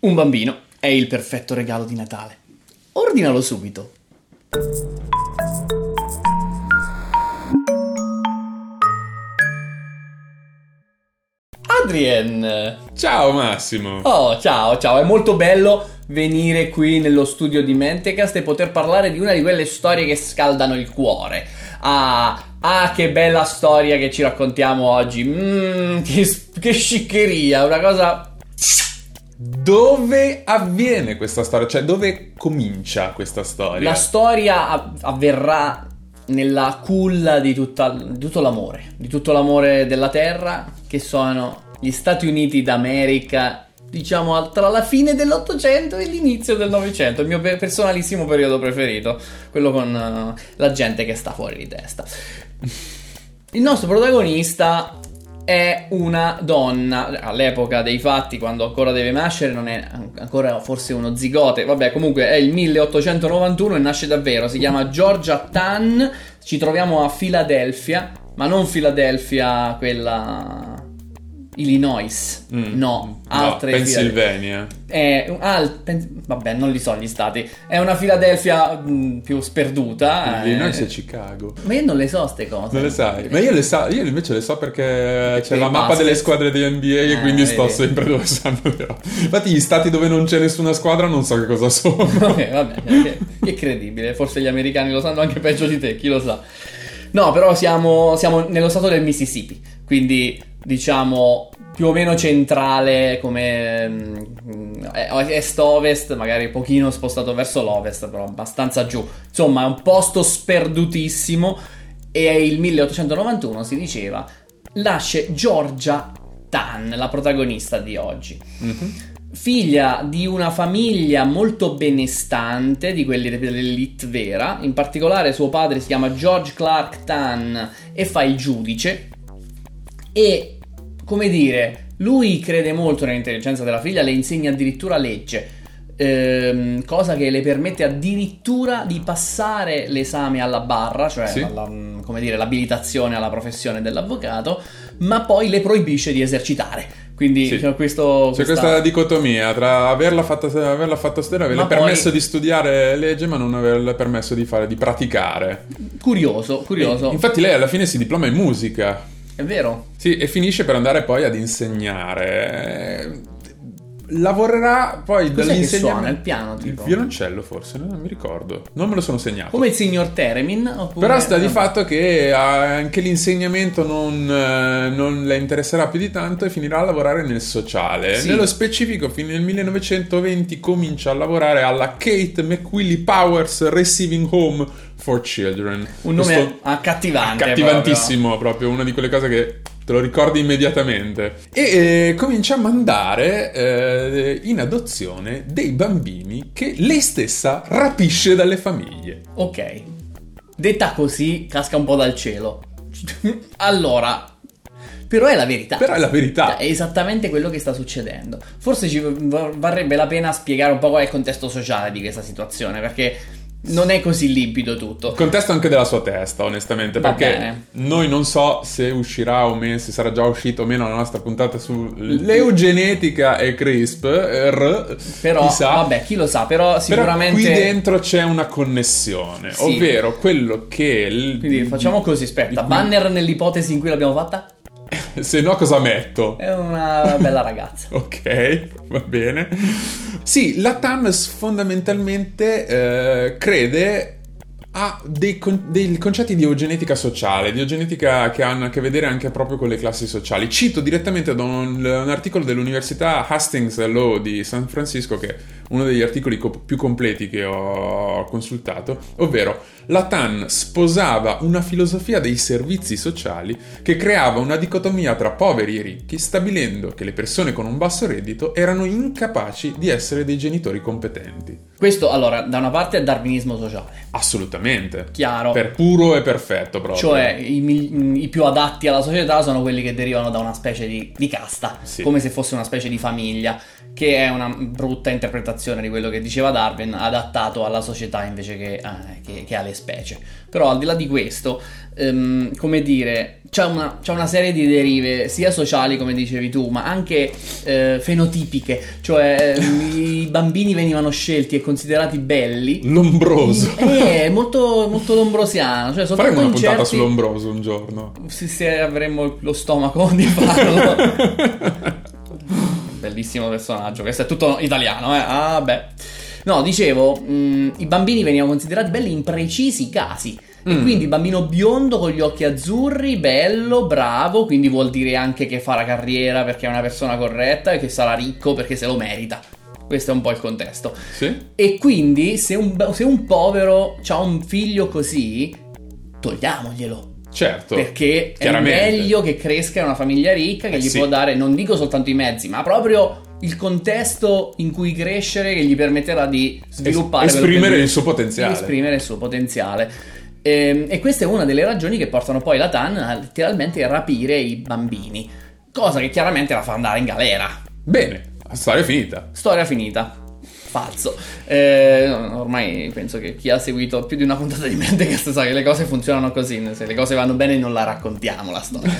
Un bambino è il perfetto regalo di Natale. Ordinalo subito. Adrien! Ciao Massimo! Oh, ciao, ciao, è molto bello venire qui nello studio di Mentecast e poter parlare di una di quelle storie che scaldano il cuore. Ah, ah che bella storia che ci raccontiamo oggi. Mmm, che, che sciccheria, una cosa dove avviene questa storia? Cioè, dove comincia questa storia? La storia av- avverrà nella culla di, tutta, di tutto l'amore, di tutto l'amore della terra, che sono gli Stati Uniti d'America diciamo tra la fine dell'Ottocento e l'inizio del Novecento, il mio personalissimo periodo preferito, quello con uh, la gente che sta fuori di testa. Il nostro protagonista è una donna, all'epoca dei fatti, quando ancora deve nascere, non è ancora forse uno zigote, vabbè comunque è il 1891 e nasce davvero, si chiama Georgia Tan, ci troviamo a Filadelfia, ma non Filadelfia quella Illinois, mm. no, altre no, Pennsylvania. È, al, pen, vabbè, non li so gli stati. È una Filadelfia mh, mm, più sperduta. Illinois eh. è Chicago. Ma io non le so queste cose. Non le sai? Ma io, le sa, io invece le so perché, perché c'è la mappa basket. delle squadre di NBA eh, e quindi sto sempre dove stanno. Infatti gli stati dove non c'è nessuna squadra non so che cosa sono. ok, vabbè, che, che credibile. Forse gli americani lo sanno anche peggio di te, chi lo sa. No, però siamo, siamo nello stato del Mississippi, quindi diciamo più o meno centrale come mm, est-ovest, magari un pochino spostato verso l'ovest, però abbastanza giù. Insomma, è un posto sperdutissimo e il 1891 si diceva nasce Georgia Tan, la protagonista di oggi. Mm-hmm. Figlia di una famiglia molto benestante, di quelli dell'elite vera, in particolare suo padre si chiama George Clark Tan e fa il giudice e come dire, lui crede molto nell'intelligenza della figlia, le insegna addirittura legge. Ehm, cosa che le permette addirittura di passare l'esame alla barra, cioè sì. alla, come dire, l'abilitazione alla professione dell'avvocato, ma poi le proibisce di esercitare. Quindi sì. c'è, questo, c'è questa... questa... dicotomia tra averla fatta, averla fatta studiare, averle poi... permesso di studiare legge, ma non averle permesso di fare, di praticare. Curioso, curioso. E infatti lei alla fine si diploma in musica. È vero. Sì, e finisce per andare poi ad insegnare. Lavorerà poi Cos'è dall'insegnamento. suona il piano? Tipo? Il violoncello, forse, non mi ricordo. Non me lo sono segnato. Come il signor Teremin? Oppure... Però sta di fatto che anche l'insegnamento non, non, le interesserà più di tanto e finirà a lavorare nel sociale. Sì. Nello specifico, fino nel 1920 comincia a lavorare alla Kate McWillie Powers Receiving Home for Children. Un nome Questo accattivante. Accattivantissimo, proprio. proprio. una di quelle cose che te lo ricordi immediatamente. E eh, comincia a mandare eh, in adozione dei bambini che lei stessa rapisce dalle famiglie. Ok. Detta così, casca un po' dal cielo. allora, però è la verità. Però è la verità. È esattamente quello che sta succedendo. Forse ci varrebbe la pena spiegare un po' qual è il contesto sociale di questa situazione, perché non è così limpido tutto. Contesto anche della sua testa, onestamente, Va perché bene. noi non so se uscirà o meno, se sarà già uscito o meno la nostra puntata sull'eugenetica e CRISP. però, chissà. vabbè, chi lo sa, però sicuramente... Però qui dentro c'è una connessione, sì. ovvero quello che... Il... Quindi facciamo così, aspetta, banner nell'ipotesi in cui l'abbiamo fatta? Se no, cosa metto? È una bella ragazza. ok, va bene. Sì, la TAMS fondamentalmente eh, crede ha dei, con- dei, concetti di eugenetica sociale, di eugenetica che hanno a che vedere anche proprio con le classi sociali. Cito direttamente da un, un articolo dell'Università Hastings Law di San Francisco, che uno degli articoli co- più completi che ho consultato, ovvero la TAN sposava una filosofia dei servizi sociali che creava una dicotomia tra poveri e ricchi, stabilendo che le persone con un basso reddito erano incapaci di essere dei genitori competenti. Questo, allora, da una parte è darwinismo sociale. Assolutamente. Chiaro. Per puro e perfetto proprio. Cioè, i, i più adatti alla società sono quelli che derivano da una specie di, di casta, sì. come se fosse una specie di famiglia che è una brutta interpretazione di quello che diceva Darwin, adattato alla società invece che, eh, che, che alle specie. Però al di là di questo, ehm, come dire, c'è una, c'è una, serie di derive sia sociali, come dicevi tu, ma anche eh, fenotipiche, cioè i bambini venivano scelti e considerati belli. Lombroso. Eh, molto, molto lombrosiano. Cioè, Faremo una puntata certi... sull'ombroso un giorno. Se, se avremmo lo stomaco di farlo. Bellissimo personaggio, questo è tutto italiano, eh? Ah, beh. No, dicevo, mh, i bambini venivano considerati belli in precisi casi. Mm. E quindi bambino biondo con gli occhi azzurri, bello, bravo, quindi vuol dire anche che farà carriera perché è una persona corretta e che sarà ricco perché se lo merita. Questo è un po' il contesto. Sì. E quindi se un, se un povero ha un figlio così, togliamoglielo. Certo. Perché è meglio che cresca in una famiglia ricca che eh gli sì. può dare, non dico soltanto i mezzi, ma proprio il contesto in cui crescere che gli permetterà di sviluppare es- esprimere il suo potenziale. Esprimere il suo potenziale. E, e, questa è una delle ragioni che portano poi la TAN a letteralmente rapire i bambini, cosa che chiaramente la fa andare in galera. Bene, storia finita. Storia finita. Falso. Eh, ormai penso che chi ha seguito più di una puntata di mente che sa che le cose funzionano così. Se le cose vanno bene, non la raccontiamo la storia.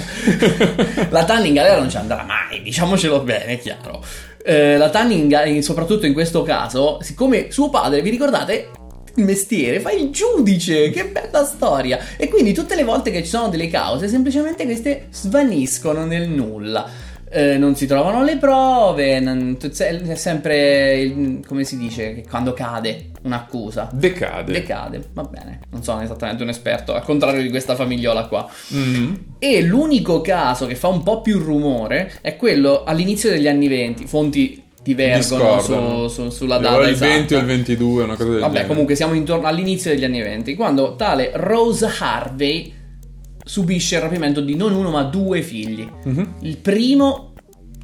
la TAN in galera non ci andrà mai, diciamocelo bene, è chiaro. Eh, la TAN, in, soprattutto in questo caso, siccome suo padre, vi ricordate, mestiere, fai il giudice, che bella storia. E quindi tutte le volte che ci sono delle cause, semplicemente queste svaniscono nel nulla. Eh, non si trovano le prove, non, è sempre come si dice che quando cade un'accusa decade. Decade, va bene. Non sono esattamente un esperto, al contrario di questa famigliola qua. Mm-hmm. E l'unico caso che fa un po' più rumore è quello all'inizio degli anni 20, fonti divergono su, su, sulla data il 20 o il 22, una cosa del Vabbè, genere. comunque siamo intorno all'inizio degli anni 20, quando tale Rose Harvey subisce il rapimento di non uno ma due figli. Mm-hmm. Il primo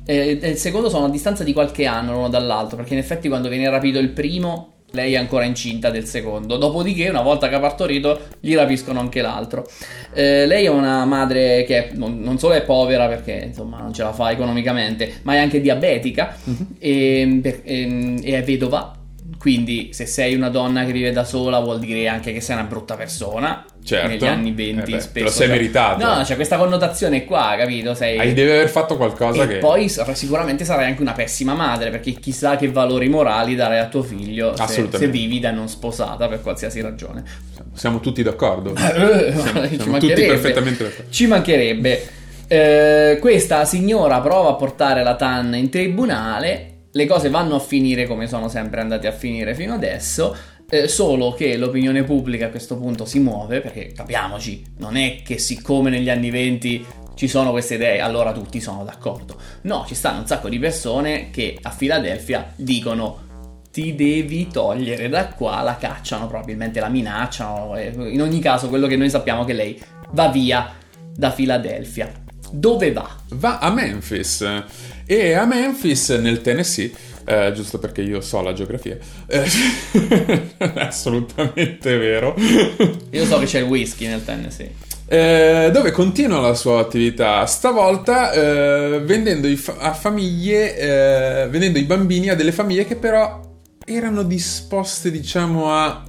e il secondo sono a distanza di qualche anno l'uno dall'altro, perché in effetti quando viene rapito il primo lei è ancora incinta del secondo. Dopodiché, una volta che ha partorito, gli rapiscono anche l'altro. Eh, lei è una madre che non, non, solo è povera perché insomma non ce la fa economicamente, ma è anche diabetica mm-hmm. e, e, e, è vedova. Quindi, se sei una donna che vive da sola, vuol dire anche che sei una brutta persona. Certo. Negli anni 20 eh beh, spesso. Lo sei cioè, meritato. No, c'è questa connotazione qua, capito? Sei... Hai, devi aver fatto qualcosa e che. poi sicuramente sarai anche una pessima madre, perché chissà che valori morali darai a tuo figlio se, se vivi da non sposata per qualsiasi ragione. Siamo tutti d'accordo. siamo, siamo tutti perfettamente d'accordo. Ci mancherebbe. Eh, questa signora prova a portare la TAN in tribunale. Le cose vanno a finire come sono sempre andate a finire fino adesso. Eh, solo che l'opinione pubblica a questo punto si muove, perché capiamoci, non è che siccome negli anni 20 ci sono queste idee, allora tutti sono d'accordo. No, ci stanno un sacco di persone che a Filadelfia dicono ti devi togliere da qua, la cacciano, probabilmente la minacciano. In ogni caso, quello che noi sappiamo è che lei va via da Filadelfia. Dove va? Va a Memphis. E a Memphis, nel Tennessee, eh, giusto perché io so la geografia. Eh, assolutamente vero. Io so che c'è il whisky nel Tennessee. Eh, dove continua la sua attività stavolta eh, vendendo i fa- a famiglie eh, vendendo i bambini a delle famiglie che però erano disposte diciamo a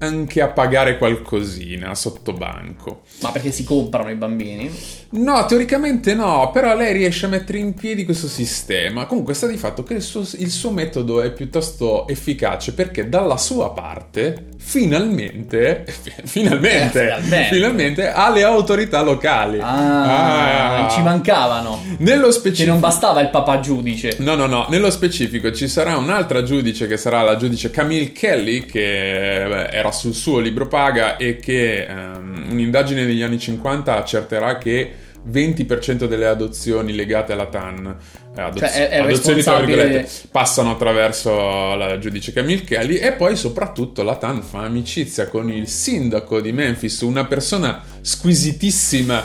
anche a pagare qualcosina sotto banco. Ma perché si comprano i bambini? No, teoricamente no, però lei riesce a mettere in piedi questo sistema. Comunque sta di fatto che il suo, il suo metodo è piuttosto efficace perché dalla sua parte finalmente, finalmente, eh, finalmente, finalmente ha le autorità locali. Ah, ah, ci mancavano. Nello specifico... Che non bastava il papà giudice. No, no, no, nello specifico ci sarà un'altra giudice che sarà la giudice Camille Kelly che beh, era sul suo libro paga e che um, un'indagine degli anni 50 accerterà che 20% delle adozioni legate alla TAN, adoz- cioè è, è adozioni responsabile... passano attraverso la giudice Camille Kelly e poi soprattutto la TAN fa amicizia con il sindaco di Memphis, una persona squisitissima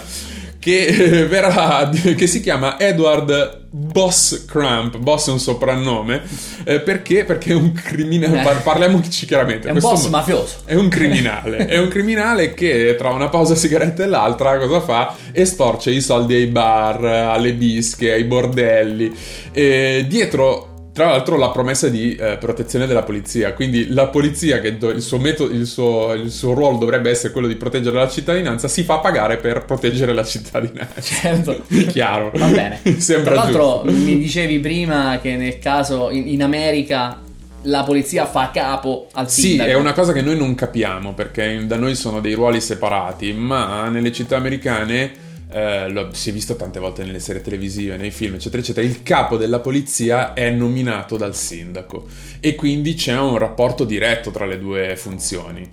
che, eh, verrà, che si chiama Edward Boss Crump, Boss è un soprannome, eh, perché? Perché è un criminale, par- parliamoci chiaramente. È un boss mo- mafioso. È un criminale, è un criminale che tra una pausa sigaretta e l'altra cosa fa? Estorce i soldi ai bar, alle bische, ai bordelli. E dietro tra l'altro la promessa di eh, protezione della polizia, quindi la polizia che do- il, suo metodo, il, suo, il suo ruolo dovrebbe essere quello di proteggere la cittadinanza, si fa pagare per proteggere la cittadinanza. Certo. Chiaro. Va bene. Sembra Tra l'altro giusto. mi dicevi prima che nel caso in, in America la polizia fa capo al Sì, sindaco. è una cosa che noi non capiamo perché da noi sono dei ruoli separati, ma nelle città americane, eh, lo si è visto tante volte nelle serie televisive, nei film, eccetera, eccetera, il capo della polizia è nominato dal sindaco e quindi c'è un rapporto diretto tra le due funzioni,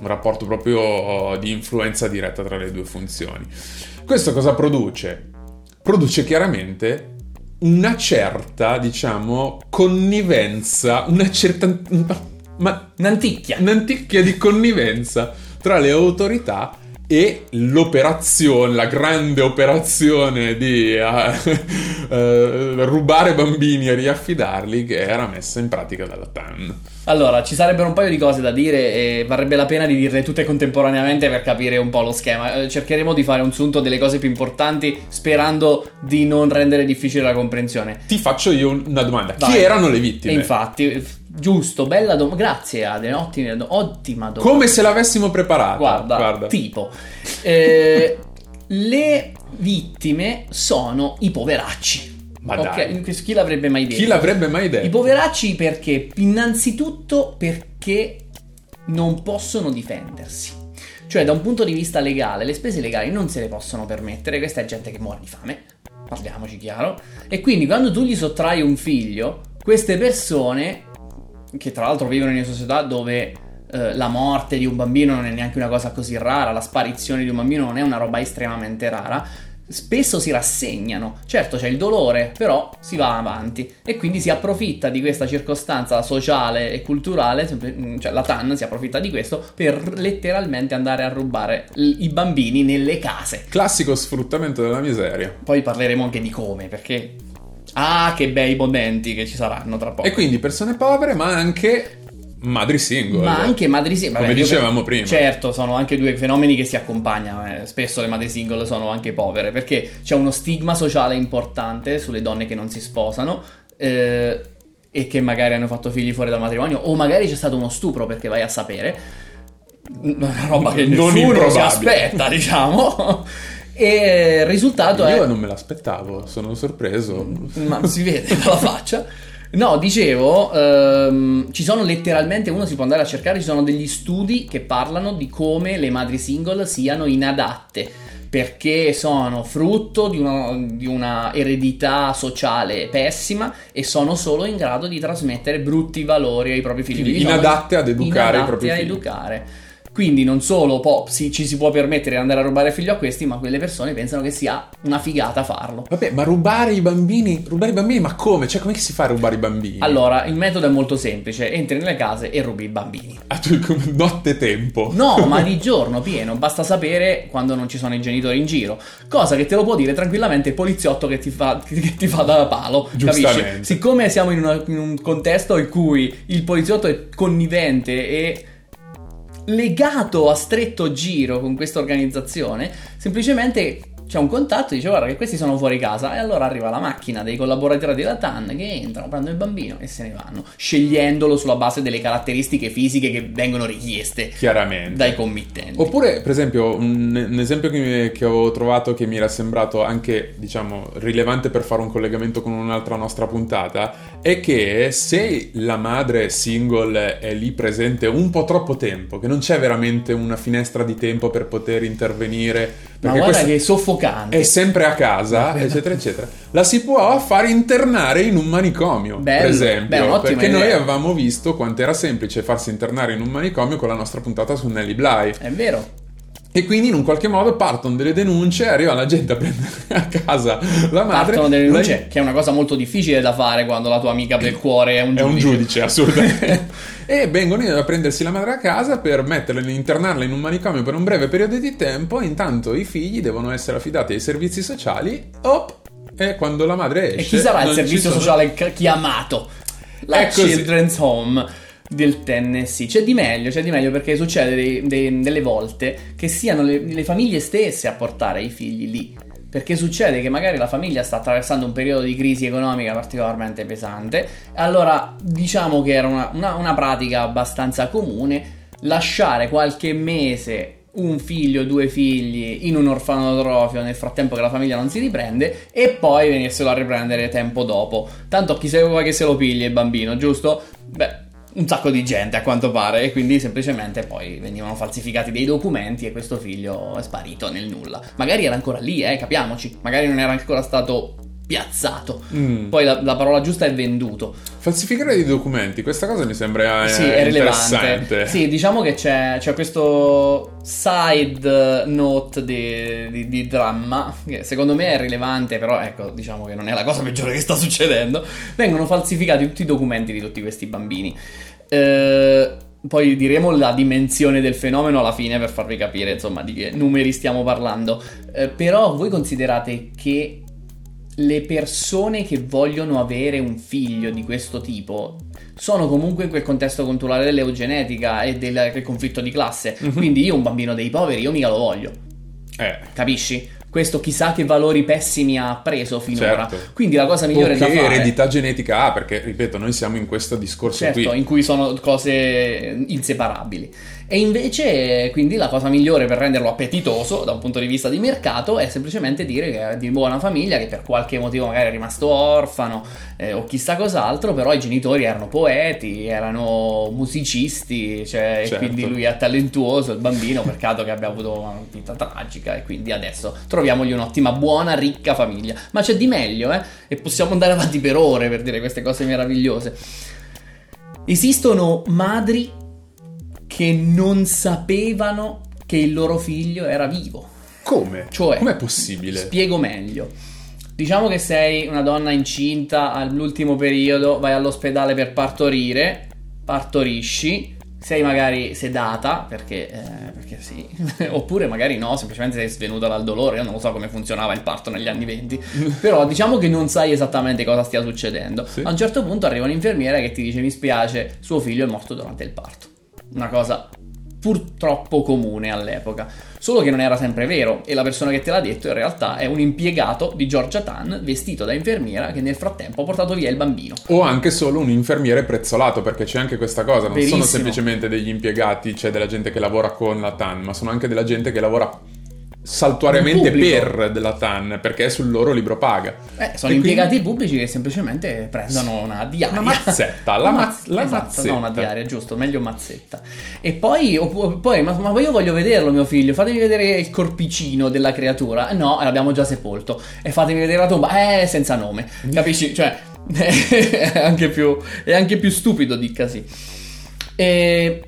un rapporto proprio di influenza diretta tra le due funzioni. Questo cosa produce? Produce chiaramente una certa, diciamo, connivenza, una certa... Ma Un'anticchia. un'anticchia di connivenza tra le autorità e l'operazione, la grande operazione di eh, eh, rubare bambini e riaffidarli che era messa in pratica dalla TAN. Allora, ci sarebbero un paio di cose da dire e varrebbe la pena di dirle tutte contemporaneamente per capire un po' lo schema. Eh, Cercheremo di fare un sunto delle cose più importanti sperando di non rendere difficile la comprensione. Ti faccio io un- una domanda. Vai. Chi erano le E vittime? infatti, f- giusto, bella domanda. Grazie Ade, ottima, ottima domanda. Come se l'avessimo preparata. Guarda, tipo, eh, le vittime sono i poveracci. Ma Ok, dai. Chi l'avrebbe mai detto? Chi l'avrebbe mai I detto? poveracci perché? Innanzitutto perché non possono difendersi. Cioè, da un punto di vista legale, le spese legali non se le possono permettere. Questa è gente che muore di fame, parliamoci chiaro. E quindi quando tu gli sottrai un figlio, queste persone, che tra l'altro vivono in una società dove eh, la morte di un bambino non è neanche una cosa così rara, la sparizione di un bambino non è una roba estremamente rara, spesso si rassegnano. Certo c'è il dolore, però si va avanti e quindi si approfitta di questa circostanza sociale e culturale, sempre- cioè la TAN si approfitta di questo per letteralmente andare a rubare l- i bambini nelle case. Classico sfruttamento della miseria. Poi parleremo anche di come, perché... Ah, che bei momenti che ci saranno tra poco. E quindi persone povere, ma anche madri single. Ma anche madri single. Come dicevamo prima. Certo, sono anche due fenomeni che si accompagnano. eh. Spesso le madri single sono anche povere perché c'è uno stigma sociale importante sulle donne che non si sposano. eh, e che magari hanno fatto figli fuori dal matrimonio, o magari c'è stato uno stupro perché vai a sapere. Una roba che Non nessuno si improbabile. aspetta, diciamo. E il risultato è. Io non me l'aspettavo, sono sorpreso. Ma si vede dalla faccia. No, dicevo, ehm, ci sono letteralmente, uno si può andare a cercare, ci sono degli studi che parlano di come le madri single siano inadatte, perché sono frutto di una, di una eredità sociale pessima e sono solo in grado di trasmettere brutti valori ai propri figli. Quindi sono inadatte ad educare i inadatte propri a figli. educare. Quindi non solo po- si- ci si può permettere di andare a rubare figlio a questi, ma quelle persone pensano che sia una figata farlo. Vabbè, ma rubare i bambini? Rubare i bambini? Ma come? Cioè, come si fa a rubare i bambini? Allora, il metodo è molto semplice: entri nelle case e rubi i bambini. Ah, tu come notte tempo. No, ma di giorno pieno, basta sapere quando non ci sono i genitori in giro. Cosa che te lo può dire tranquillamente il poliziotto che ti fa, che ti fa da palo. Capisci? Giustamente. Siccome siamo in, una- in un contesto in cui il poliziotto è connivente e legato a stretto giro con questa organizzazione, semplicemente c'è un contatto e dice guarda che questi sono fuori casa e allora arriva la macchina dei collaboratori della TAN che entrano, prendono il bambino e se ne vanno, scegliendolo sulla base delle caratteristiche fisiche che vengono richieste Chiaramente. dai committenti. Oppure, per esempio, un, un esempio che, mi- che avevo trovato che mi era sembrato anche, diciamo, rilevante per fare un collegamento con un'altra nostra puntata, è che se la madre single è lì presente un po' troppo tempo, che non c'è veramente una finestra di tempo per poter intervenire, Ma perché guarda questa che è soffocante. è sempre a casa, eccetera, eccetera, la si può far internare in un manicomio, Bello. per esempio, Beh, perché noi idea. avevamo visto quanto era semplice farsi internare in un manicomio con la nostra puntata su Nelly Bly. È vero. E quindi in un qualche modo partono delle denunce, arriva la gente a prendere a casa la madre. Partono delle denunce, che è una cosa molto difficile da fare quando la tua amica del cuore è un È giudice. un giudice, assolutamente. e vengono a prendersi la madre a casa per metterla, internarla in un manicomio per un breve periodo di tempo. Intanto i figli devono essere affidati ai servizi sociali. Op! E quando la madre esce. E chi sarà il servizio sociale chi- chiamato? La È. Children's Home del Tennessee. C'è di meglio, c'è di meglio perché succede dei- dei- delle volte che siano le, le famiglie stesse a portare i figli lì. perché succede che magari la famiglia sta attraversando un periodo di crisi economica particolarmente pesante, allora diciamo che era una, una, una pratica abbastanza comune lasciare qualche mese un figlio, due figli in un orfanotrofio nel frattempo che la famiglia non si riprende e poi venirselo a riprendere tempo dopo. Tanto chi vuoi che se lo pigli il bambino, giusto? Beh, un sacco di gente a quanto pare e quindi semplicemente poi venivano falsificati dei documenti e questo figlio è sparito nel nulla. Magari era ancora lì, eh, capiamoci, magari non era ancora stato piazzato. Mm. Poi la, la, parola giusta è venduto. Falsificare dei documenti, questa cosa mi sembra eh, sì, è rilevante. Sì, diciamo che c'è, c'è questo side note di, di, di, dramma che secondo me è rilevante, però ecco, diciamo che non è la cosa peggiore che sta succedendo. Vengono falsificati tutti i documenti di tutti questi bambini. Eh, poi diremo la dimensione del fenomeno alla fine per farvi capire insomma di che numeri stiamo parlando. Eh, però voi considerate che le persone che vogliono avere un figlio di questo tipo sono comunque in quel contesto culturale dell'eugenetica e del, del conflitto di classe. Mm-hmm. Quindi io un bambino dei poveri, io mica lo voglio. Eh. Capisci? Questo chissà che valori pessimi ha preso finora. Certo. Quindi la cosa migliore o da fare... eredità genetica ha, perché ripeto, noi siamo in questo discorso certo, qui. in cui sono cose inseparabili. E invece, quindi la cosa migliore per renderlo appetitoso da un punto di vista di mercato è semplicemente dire che è di buona famiglia, che per qualche motivo magari è rimasto orfano eh, o chissà cos'altro, però i genitori erano poeti, erano musicisti, cioè, certo. e quindi lui è talentuoso, il bambino, peccato che abbia avuto una vita tragica e quindi adesso troviamogli un'ottima, buona, ricca famiglia. Ma c'è di meglio, eh? E possiamo andare avanti per ore per dire queste cose meravigliose. Esistono madri che non sapevano che il loro figlio era vivo. Come? Cioè, com'è possibile? Spiego meglio. Diciamo che sei una donna incinta all'ultimo periodo, vai all'ospedale per partorire, partorisci, sei magari sedata perché, eh, perché sì, oppure magari no, semplicemente sei svenuta dal dolore. Io non lo so come funzionava il parto negli anni 20, però diciamo che non sai esattamente cosa stia succedendo. Sì. A un certo punto arriva un'infermiera che ti dice: Mi spiace, suo figlio è morto durante il parto una cosa purtroppo comune all'epoca. Solo che non era sempre vero e la persona che te l'ha detto in realtà è un impiegato di Georgia Tan vestito da infermiera che nel frattempo ha portato via il bambino. O anche solo un infermiere prezzolato perché c'è anche questa cosa, non Verissimo. sono semplicemente degli impiegati, c'è della gente che lavora con la Tan, ma sono anche della gente che lavora saltuariamente per della TAN perché è sul loro libro paga. Eh, sono e impiegati quindi... pubblici che semplicemente prendono una diaria. Una mazzetta, la, ma- la esatto, mazzetta. No, una diaria, giusto, meglio mazzetta. E poi, poi ma, ma, io voglio vederlo mio figlio, fatemi vedere il corpicino della creatura. No, l'abbiamo già sepolto. E fatemi vedere la tomba, eh, senza nome. Capisci? Cioè, è anche più, è anche più stupido, dica sì. E,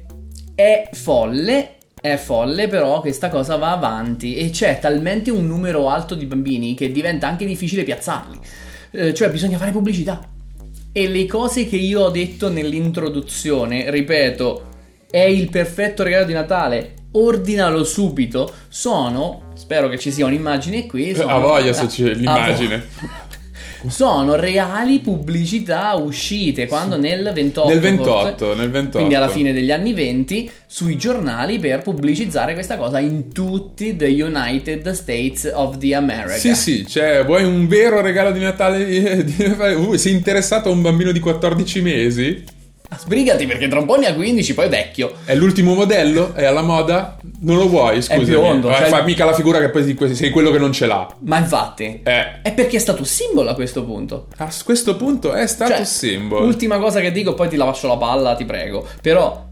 è folle è folle, però questa cosa va avanti e c'è talmente un numero alto di bambini che diventa anche difficile piazzarli. Eh, cioè bisogna fare pubblicità. E le cose che io ho detto nell'introduzione, ripeto, è il perfetto regalo di Natale, ordinalo subito, sono, spero che ci sia un'immagine qui. Sono, a voglia se c'è l'immagine. Sono reali pubblicità uscite quando nel 28, nel 28, nel 28 quindi alla fine degli anni 20 sui giornali per pubblicizzare questa cosa in tutti the United States of the America. Sì sì cioè vuoi un vero regalo di Natale? Uh, sei interessato a un bambino di 14 mesi Sbrigati perché tra un po' ne ha 15, poi è vecchio. È l'ultimo modello? È alla moda? Non lo vuoi, scusa. È biondo. Cioè... Fa mica la figura che poi sei quello che non ce l'ha. Ma infatti. Eh. È perché è stato simbolo a questo punto. A questo punto è stato cioè, simbolo. Ultima cosa che dico, poi ti lascio la palla, ti prego. Però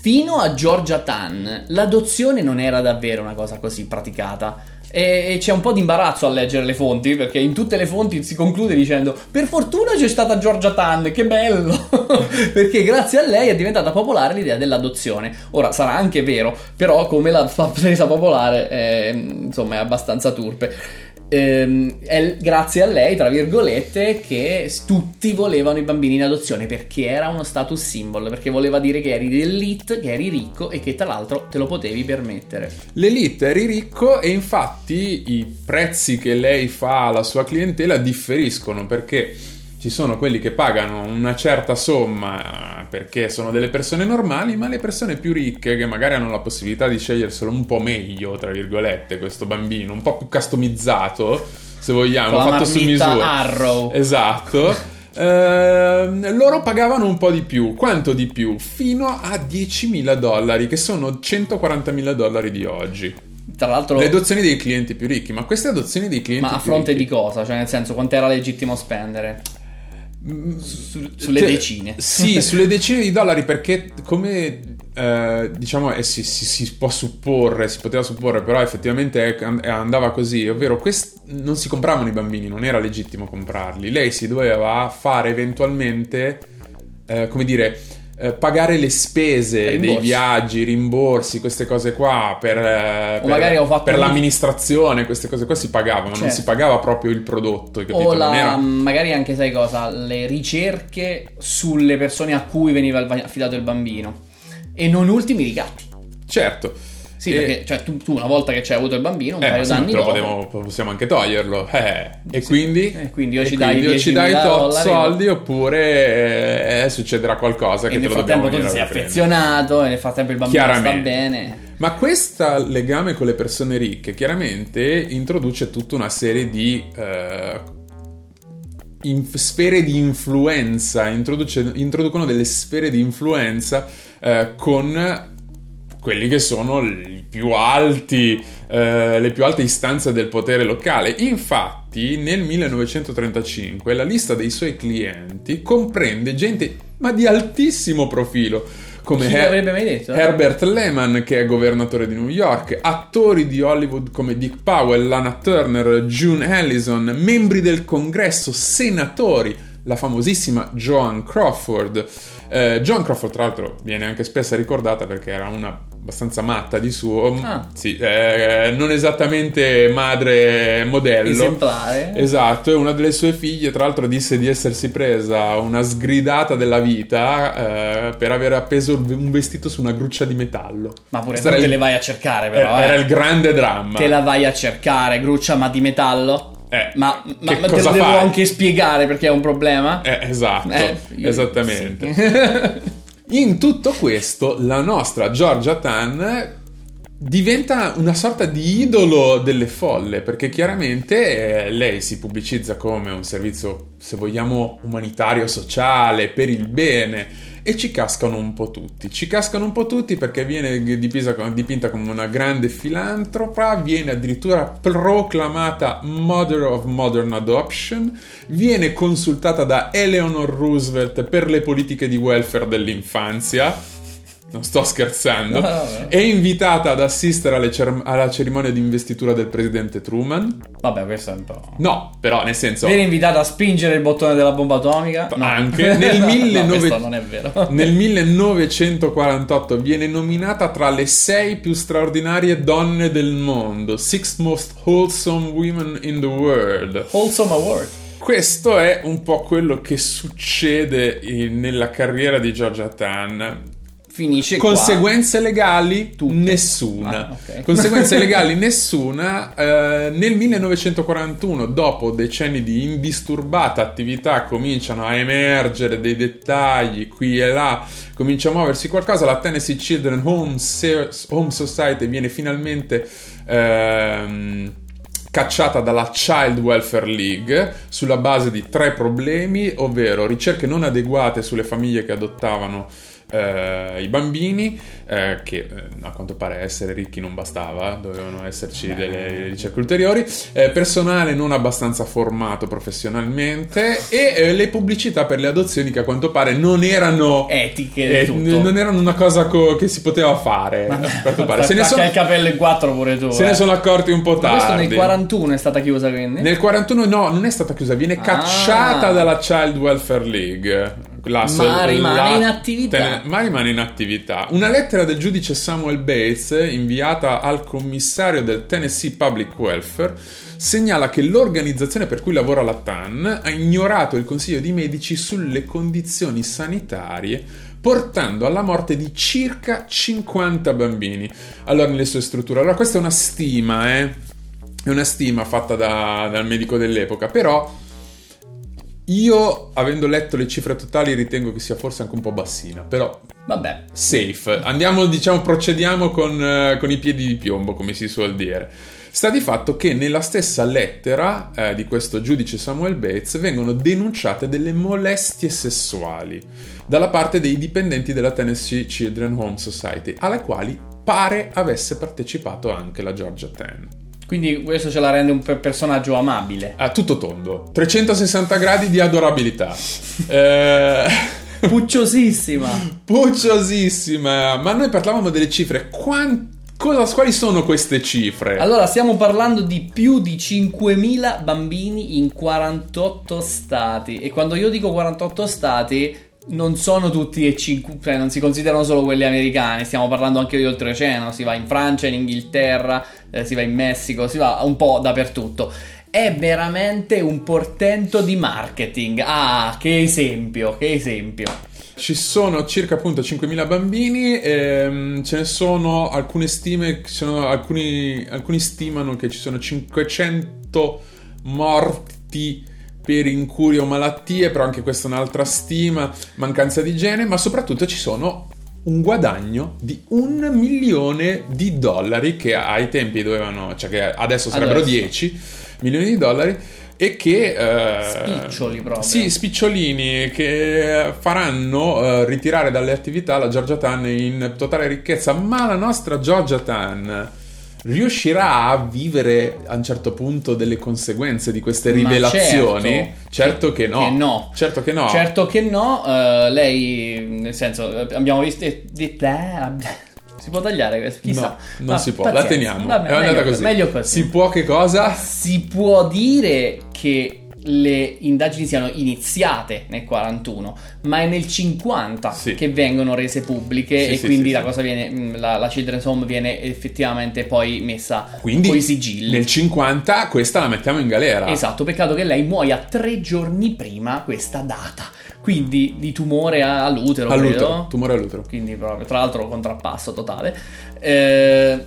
fino a Georgia Tan l'adozione non era davvero una cosa così praticata e, c'è un po' di imbarazzo a leggere le fonti perché in tutte le fonti si conclude dicendo per fortuna c'è stata Georgia Tan, che bello! perché grazie a lei è diventata popolare l'idea dell'adozione. Ora sarà anche vero, però come l'ha presa popolare è, insomma è abbastanza turpe ehm, è grazie a lei, tra virgolette, che tutti volevano i bambini in adozione perché era uno status symbol, perché voleva dire che eri d'elite, che eri ricco e che tra l'altro te lo potevi permettere. L'elite eri ricco e infatti i prezzi che lei fa alla sua clientela differiscono perché ci sono quelli che pagano una certa somma perché sono delle persone normali, ma le persone più ricche che magari hanno la possibilità di sceglierselo un po' meglio, tra virgolette, questo bambino, un po' più customizzato, se vogliamo, Con fatto su misura. Arrow. Esatto. Ehm, loro pagavano un po' di più, quanto di più? Fino a 10.000 dollari, che sono 140.000 dollari di oggi. Tra l'altro, Le adozioni dei clienti più ricchi, ma queste adozioni dei clienti ma a fronte di ricchi- cosa? Cioè, nel senso, quanto era legittimo spendere? Su- sulle Cioè, decine. Sì, sulle decine di dollari perché come eh, diciamo eh, si, si- si può supporre, si poteva supporre, però effettivamente andava così, ovvero quest- non si compravano i bambini, non era legittimo comprarli. Lei si doveva fare eventualmente, eh, come dire, eh, pagare le spese dei Rimborsi. viaggi, rimborsi, queste cose qua per, eh, per- per un- l'amministrazione, queste cose qua si pagavano, non Certo. si pagava proprio il prodotto, capito? O la, era- magari anche, sai cosa, le ricerche sulle persone a cui veniva affidato il bambino. E non ultimi i ricatti. Certo. Sì, E- perché cioè, tu, tu una volta che c'hai avuto il bambino, un Eh, paio d'anni dopo, potevo- possiamo anche toglierlo. Eh, E Sì. quindi? E quindi o ci dai quindi ci 10.000 dai tot soldi oppure eh, succederà qualcosa che te lo dobbiamo tu venire a sei affezionato e nel frattempo il bambino sta bene. Ma questo legame con le persone ricche chiaramente introduce tutta una serie di eh, inf- sfere di influenza, introducono delle sfere di influenza eh, con quelli che sono i più alti, eh, le più alte istanze del potere locale. Infatti, nel 1935 la lista dei suoi clienti comprende gente ma di altissimo profilo, come Her- l'avrebbe mai detto? Herbert Lehman, che è governatore di New York, attori di Hollywood come Dick Powell, Lana Turner, June Allison, membri del congresso, senatori, la famosissima Joan Crawford. Eh, Joan Crawford, tra l'altro, viene anche spesso ricordata perché era una abbastanza matta di suo, Ah. sì, eh, non esattamente madre modello. Esemplare. Esatto, e una delle sue figlie, tra l'altro, disse di essersi presa una sgridata della vita eh, per aver appeso un vestito su una gruccia di metallo. Ma pure Questo tu era te il- le vai a cercare, però. era eh. il grande dramma. Te la vai a cercare, gruccia ma di metallo. Eh, Ma, ma- ma te lo devo fai? anche spiegare perché è un problema? Eh, esatto, Eh, io- esattamente. sì. In tutto questo, la nostra Georgia Tan diventa una sorta di idolo delle folle, perché chiaramente eh, lei si pubblicizza come un servizio, se vogliamo, umanitario, sociale, per il bene, e ci cascano un po' tutti. Ci cascano un po' tutti perché viene dipinta come una grande filantropa, viene addirittura proclamata Mother of Modern Adoption, viene consultata da Eleanor Roosevelt per le politiche di welfare dell'infanzia. Non sto scherzando. No, vabbè. È invitata ad assistere cer- alla cerimonia di investitura del presidente Truman. Vabbè, questo è un po'. No, però nel senso... Viene invitato a spingere il bottone della bomba atomica? No. Anche nel No, 1900 questo non è vero. Nel 1948 viene nominata tra le sei più straordinarie donne del mondo, Six Most Wholesome Women in the World. Wholesome Award. Questo è un po' quello che succede in- nella carriera di Georgia Tan. Finisce qua. Conseguenze legali? Tutte. Nessuna. Ah, ok. Conseguenze legali? Nessuna. Eh, nel 1941, dopo decenni di indisturbata attività, cominciano a emergere dei dettagli qui e là, comincia a muoversi qualcosa. La Tennessee Children Home, Se- Home Society viene finalmente. ehm, cacciata dalla Child Welfare League sulla base di tre problemi, ovvero ricerche non adeguate sulle famiglie che adottavano eh, i bambini, eh, che eh, a quanto pare essere ricchi non bastava, dovevano esserci delle ricerche ulteriori, eh, personale non abbastanza formato professionalmente e eh, le pubblicità per le adozioni che a quanto pare non erano... Etiche tutto. non erano una cosa co- che si poteva fare. a quanto pare. Se ne Attacca sono, il capello in quattro pure tu. se ne sono accorti un po' Ma questo tardi. nel 41 è stata chiusa quindi? Nel 41 no, non è stata chiusa, viene Ah. cacciata dalla Child Welfare League. La- Ma rimane la- in attività. Ten- ma rimane in attività. Una lettera del giudice Samuel Bates, inviata al commissario del Tennessee Public Welfare, segnala che l'organizzazione per cui lavora la TAN ha ignorato il consiglio di medici sulle condizioni sanitarie portando alla morte di circa 50 bambini. Allora, nelle sue strutture. Allora, questa è una stima, eh? È una stima fatta da- dal medico dell'epoca, però Io, avendo letto le cifre totali, ritengo che sia forse anche un po' bassina, però Vabbè, safe. Andiamo, diciamo, procediamo con, eh, con i piedi di piombo, come si suol dire. Sta di fatto che nella stessa lettera eh, di questo giudice Samuel Bates vengono denunciate delle molestie sessuali dalla parte dei dipendenti della Tennessee Children Home Society, alle quali pare avesse partecipato anche la Georgia Ten. Quindi questo ce la rende un pe- personaggio amabile. A tutto tondo, 360 gradi di adorabilità. Eh, Pucciosissima. Pucciosissima, ma noi parlavamo delle cifre. Quan- cosa- quali sono queste cifre? Allora, stiamo parlando di più di 5.000 bambini in 48 stati. E quando io dico 48 stati, non sono tutti e 5, cioè non si considerano solo quelli americani. Stiamo parlando anche di oltreoceano. Si va in Francia, in Inghilterra, eh, si va in Messico, si va un po' dappertutto. È veramente un portento di marketing. Ah, che esempio, che esempio. Ci sono circa appunto 5.000 bambini, ehm, ce ne sono alcune stime, sono alcuni, alcuni stimano che ci sono 500 morti per incurie o malattie, però anche questa è un'altra stima, mancanza di igiene, ma soprattutto ci sono un guadagno di un milione di dollari che ai tempi dovevano, cioè che adesso sarebbero Adesso. 10 milioni di dollari e che eh, Spiccioli proprio. sì, spicciolini che faranno eh, ritirare dalle attività la Georgia Tan in totale ricchezza, ma la nostra Georgia Tan riuscirà a vivere a un certo punto delle conseguenze di queste rivelazioni? certo. Certo che no. Che no. Certo che no. Certo che no, eh, lei, nel senso, eh, abbiamo visto... eh, di- si può tagliare? Chissà. No, non Ma si può, la pazienza. teniamo. Vabbè, è andata meglio, così. meglio così. Si può che cosa? Si può dire che le indagini siano iniziate nel 41, ma è nel 50 Sì. che vengono rese pubbliche Sì, e sì, quindi la cosa viene, mh, la, la Children's Home viene effettivamente poi messa Quindi coi sigilli. nel 50 questa la mettiamo in galera. Esatto, peccato che lei muoia tre giorni prima questa data. Quindi di tumore all'utero, All'utero, credo. tumore all'utero. Quindi proprio, tra l'altro contrappasso totale. Eh,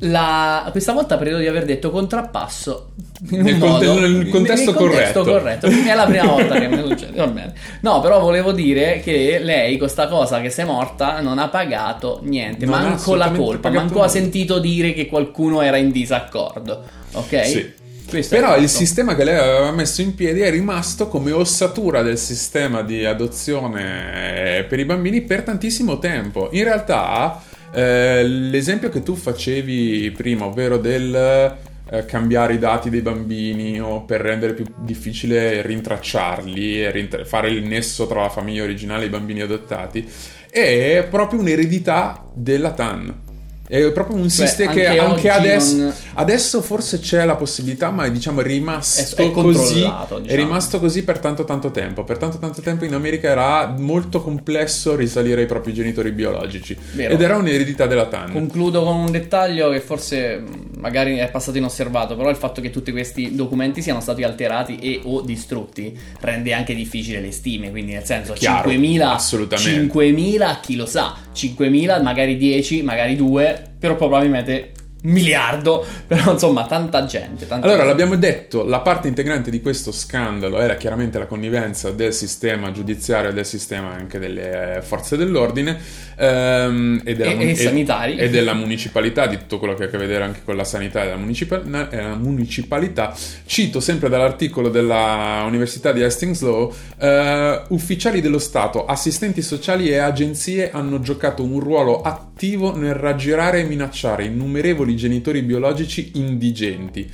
la- questa volta credo di aver detto contrappasso Nel conte- modo- nel contesto contesto corretto. È la prima volta che mi succede. Va bene. No, però volevo dire che lei, con sta cosa che si è morta, non ha pagato niente. Non ha manco la colpa. Manco ha nulla. sentito dire che qualcuno era in disaccordo. Ok? Sì. Questo Però il sistema che lei aveva messo in piedi è rimasto come ossatura del sistema di adozione per i bambini per tantissimo tempo. In realtà, eh, l'esempio che tu facevi prima, ovvero del eh, cambiare i dati dei bambini o per rendere più difficile rintracciarli e rintra- fare il nesso tra la famiglia originale e i bambini adottati, è proprio un'eredità della TAN. È proprio un Cioè, sistema che anche adesso, non- adesso forse c'è la possibilità, ma è, diciamo è rimasto È- è così. controllato, È diciamo. rimasto così per tanto tanto tempo. Per tanto tanto tempo in America era molto complesso risalire ai propri genitori biologici. Vero. Ed era un'eredità della TAN. Concludo con un dettaglio che forse magari è passato inosservato, però il fatto che tutti questi documenti siano stati alterati e o distrutti rende anche difficile le stime, quindi nel senso Chiaro, 5.000, assolutamente. 5.000 chi lo sa, 5.000 magari 10, magari 2, però probabilmente un miliardo, però insomma tanta gente. Tanta Allora, gente. l'abbiamo detto, la parte integrante di questo scandalo era chiaramente la connivenza del sistema giudiziario e del sistema anche delle eh, forze dell'ordine ehm, e, della E- e sanitari. e della municipalità, di tutto quello che ha a che vedere anche con la sanità e la, municipa- e la municipalità. Cito sempre dall'articolo della Università di Hastings Law, eh, ufficiali dello Stato, assistenti sociali e agenzie hanno giocato un ruolo attivo nel raggirare e minacciare innumerevoli genitori biologici indigenti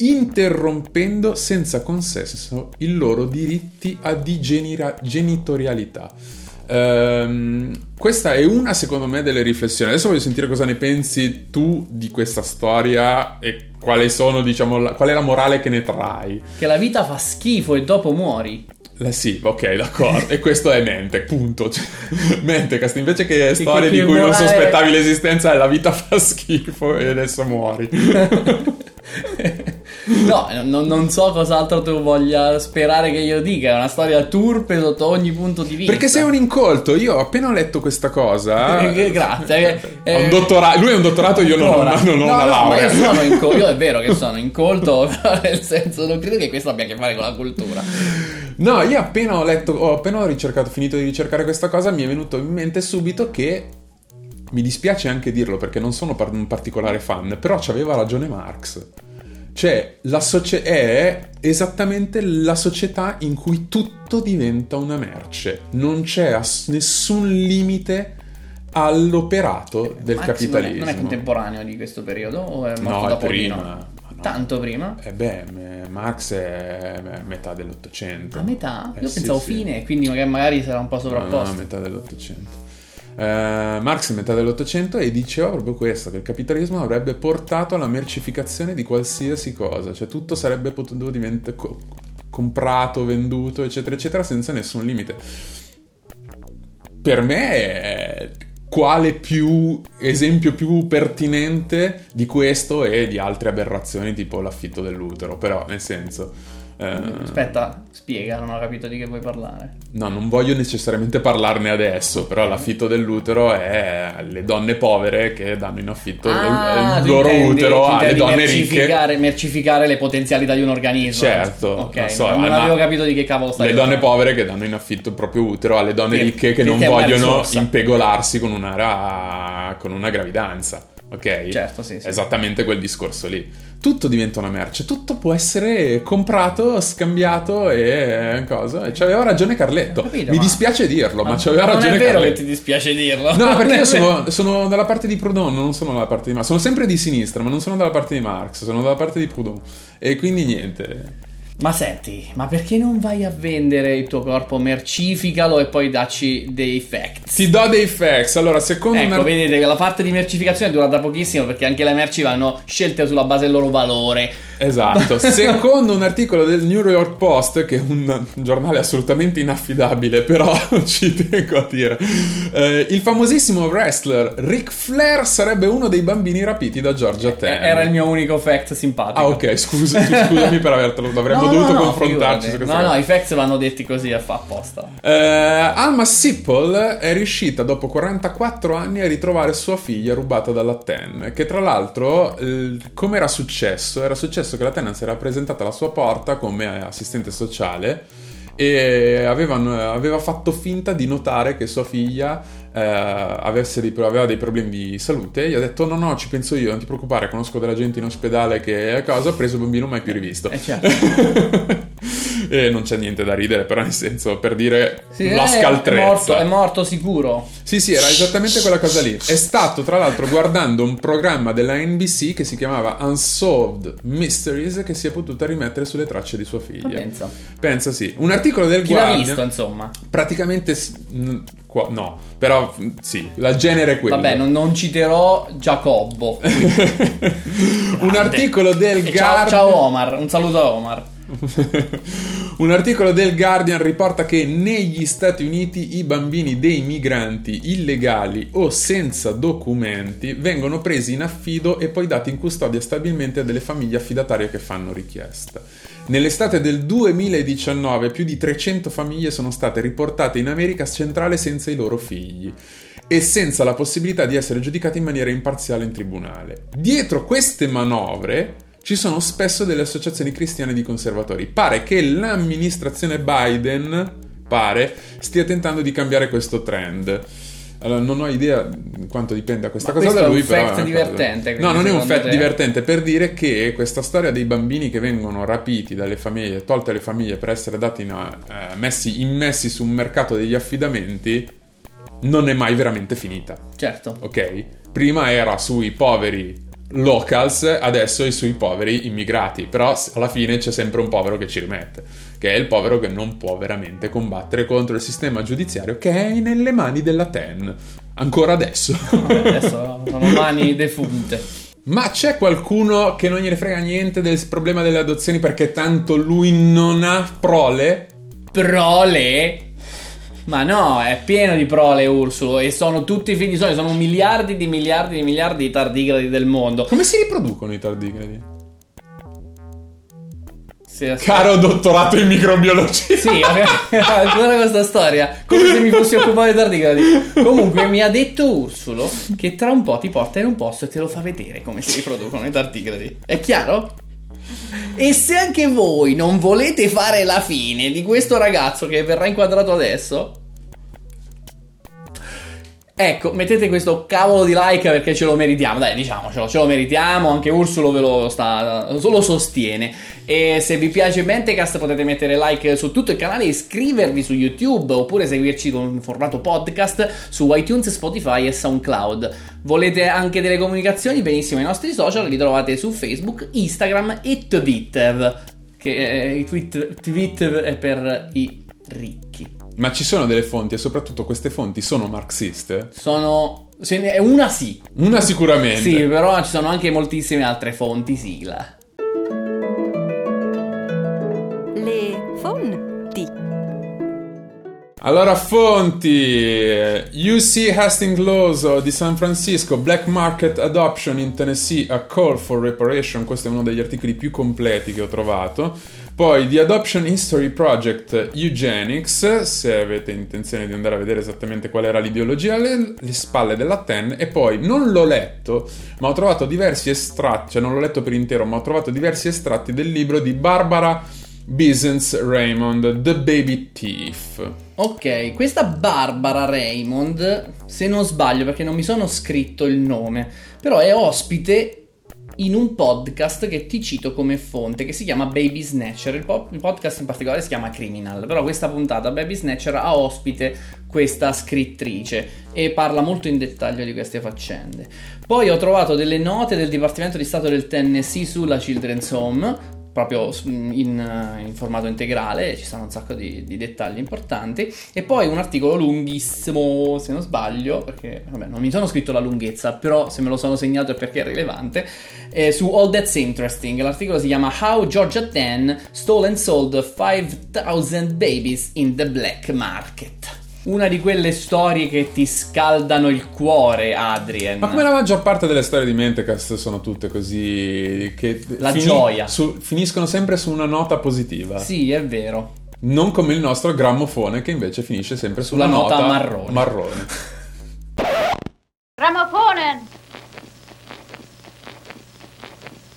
interrompendo senza consenso i loro diritti a di genera- genitorialità. Ehm, questa è una, secondo me, delle riflessioni. Adesso voglio sentire cosa ne pensi tu di questa storia e quali sono, diciamo, la- qual è la morale che ne trai. Che la vita fa schifo e dopo muori. La- sì, ok, d'accordo. e questo è mente, punto. Cioè, mente, cast invece che storie che di cui non morale- sospettavi l'esistenza, la vita fa schifo e adesso muori. No, non, non so cos'altro tu voglia sperare che io dica. È una storia turpe sotto ogni punto di vista. Perché sei un incolto. Io ho appena letto questa cosa. Eh, Grazie. eh, Ho un dottora- Lui è un dottorato, io non ho, non ho No, una no, laurea. Io sono incolto. Io è vero che sono incolto, però nel senso non credo che questo abbia a che fare con la cultura. No, io appena ho letto, ho appena ho ricercato, finito di ricercare questa cosa, mi è venuto in mente subito che mi dispiace anche dirlo perché non sono par- un particolare fan, però c'aveva ragione Marx. Cioè, la socie- è esattamente la società in cui tutto diventa una merce. Non c'è ass- nessun limite all'operato del Marx capitalismo. Non è, non è contemporaneo di questo periodo o è morto No, è prima. pochino? Ma no. Tanto prima? Eh beh, me- Marx è metà dell'Ottocento. A metà? Eh, Io sì, pensavo sì. fine, quindi magari, magari sarà un po' No, no, sovrapposto. a metà dell'Ottocento. Eh, Marx è metà dell'Ottocento e diceva proprio questo, che il capitalismo avrebbe portato alla mercificazione di qualsiasi cosa, cioè tutto sarebbe potuto diventare co- comprato, venduto, eccetera, eccetera, senza nessun limite. Per me è quale più esempio più pertinente di questo e di altre aberrazioni tipo l'affitto dell'utero, però nel senso... eh, Aspetta, spiega, non ho capito di che vuoi parlare. No, non voglio necessariamente parlarne adesso, però l'affitto dell'utero è le donne povere che danno in affitto Ah, il loro intendi- utero alle donne ricche. mercificare, mercificare le potenzialità di un organismo. Certo, ok, non so, non avevo capito di che cavolo stai Le donne parlando. povere che danno in affitto il proprio utero alle donne Per- ricche che non vogliono impegolarsi con una, con una gravidanza. Ok? Certo, sì, sì. Esattamente quel discorso lì. Tutto diventa una merce, tutto può essere comprato, scambiato e eh, cosa. E c'aveva ragione Carletto. Capito, Mi ma- dispiace dirlo, ma, c'aveva non ragione è vero Carletto. che ti dispiace dirlo. No, perché io sono, sono dalla parte di Proudhon, non sono dalla parte di Marx. Sono sempre di sinistra, ma non sono dalla parte di Marx, sono dalla parte di Proudhon. E quindi niente. Ma senti, ma perché non vai a vendere il tuo corpo, mercificalo e poi dacci dei facts? Ti do dei facts. Allora, secondo Ecco, una... vedete che la parte di mercificazione è durata pochissimo perché anche le merci vanno scelte sulla base del loro valore. Esatto, secondo un articolo del New York Post, che è un giornale assolutamente inaffidabile, però ci tengo a dire, eh, il famosissimo wrestler Ric Flair sarebbe uno dei bambini rapiti da Georgia Tech. Eh, Era il mio unico fact simpatico. Ah, ok, scusa, scusami per avertelo, avremmo No, dovuto no, no, confrontarci No, cosa. no, i facts vanno detti così a fa apposta. Eh, Alma Sipple è riuscita dopo 44 anni a ritrovare sua figlia rubata dalla Ten, che tra l'altro, eh, come era successo? Era successo che la Ten si era presentata alla sua porta come assistente sociale e avevano- aveva fatto finta di notare che sua figlia eh, avesse dei, aveva dei problemi di salute. Gli ha detto: No, no, ci penso io, non ti preoccupare, conosco della gente in ospedale che è cosa. Ho preso il bambino mai più rivisto. Eh, certo. e non c'è niente da ridere, però nel senso per dire Sì, la eh, scaltrezza. È morto, è morto sicuro. Sì, sì, era esattamente quella cosa lì. È stato, tra l'altro, guardando un programma della NBC che si chiamava Unsolved Mysteries che si è potuta rimettere sulle tracce di sua figlia. pensa. Pensa sì. Un articolo del Chi l'ha Guardian. visto, insomma? Praticamente no, però sì, la genere è quello. Vabbè, non, non citerò Giacobbo. un articolo del E ciao, Guardian. ciao Omar, un saluto a Omar. Un articolo del Guardian riporta che negli Stati Uniti i bambini dei migranti illegali o senza documenti vengono presi in affido e poi dati in custodia stabilmente a delle famiglie affidatarie che fanno richiesta. Nell'estate del 2019 più di 300 famiglie sono state riportate in America centrale senza i loro figli e senza la possibilità di essere giudicate in maniera imparziale in tribunale. Dietro queste manovre ci sono spesso delle associazioni cristiane di conservatori. Pare che l'amministrazione Biden pare stia tentando di cambiare questo trend. Allora, non ho idea quanto dipende da questa Ma cosa da è un lui, però fact una cosa- divertente, No, non è un fact te? divertente per dire che questa storia dei bambini che vengono rapiti dalle famiglie, tolte alle famiglie per essere dati in, eh, messi, immessi su un mercato degli affidamenti, non è mai veramente finita Certo. ok? Prima era sui poveri locals, adesso è sui poveri immigrati, però alla fine c'è sempre un povero che ci rimette, che è il povero che non può veramente combattere contro il sistema giudiziario che è nelle mani della TEN, ancora adesso. Adesso sono mani defunte. Ma c'è qualcuno che non gliene frega niente del problema delle adozioni perché tanto lui non ha prole? Prole? Ma no, è pieno di prole Ursulo e sono tutti figli suoi, sono miliardi di miliardi di miliardi di tardigradi del mondo. Come si riproducono i tardigradi? Se- Caro dottorato in microbiologia. Sì, guarda questa storia, come se mi fossi occupato di tardigradi. Comunque mi ha detto Ursulo che tra un po' ti porta in un posto e te lo fa vedere come si riproducono i tardigradi. È chiaro? E se anche voi non volete fare la fine di questo ragazzo che verrà inquadrato adesso, Ecco, mettete questo cavolo di like perché ce lo meritiamo, dai, diciamocelo, ce lo meritiamo, anche Ursulo ve lo, sta, lo sostiene. E se vi piace Mentecast potete mettere like su tutto il canale, iscrivervi su YouTube oppure seguirci con un formato podcast su iTunes, Spotify e SoundCloud. Volete anche delle comunicazioni? Benissimo, i nostri social li trovate su Facebook, Instagram e Twitter. Che eh, Twitter, Twitter è per i ricchi. Ma ci sono delle fonti e soprattutto queste fonti sono marxiste? Sono... Una sì. Una sicuramente. Sì, però ci sono anche moltissime altre fonti, sigla. Le fonti. Allora, fonti UC Hastings Laws di San Francisco, Black Market Adoption in Tennessee, A Call for Reparation, questo è uno degli articoli più completi che ho trovato. Poi The Adoption History Project Eugenics, se avete intenzione di andare a vedere esattamente qual era l'ideologia alle, alle spalle della TEN. E poi non l'ho letto, ma ho trovato diversi estratti, cioè non l'ho letto per intero, ma ho trovato diversi estratti del libro di Barbara Bisens Raymond, The Baby Thief. Ok, questa Barbara Raymond, se non sbaglio perché non mi sono scritto il nome, però è ospite in un podcast che ti cito come fonte, che si chiama Baby Snatcher. Il, po- il, podcast in particolare si chiama Criminal, però questa puntata Baby Snatcher ha ospite questa scrittrice e parla molto in dettaglio di queste faccende. Poi ho trovato delle note del Dipartimento di Stato del Tennessee sulla Children's Home, proprio in, eh, in, formato integrale, ci sono un sacco di, di, dettagli importanti. E poi un articolo lunghissimo, se non sbaglio, perché vabbè, non mi sono scritto la lunghezza, però se me lo sono segnato è perché è rilevante, eh, su All That's Interesting. L'articolo si chiama How Georgia Ten Stole and Sold 5000 Babies in the Black Market. Una di quelle storie che ti scaldano il cuore, Adrien. Ma come la maggior parte delle storie di Mentecast sono tutte così. Che la fini- gioia. Su, finiscono sempre su una nota positiva. Sì, è vero. Non come il nostro grammofone che invece finisce sempre sulla, sulla nota, nota marrone. marrone.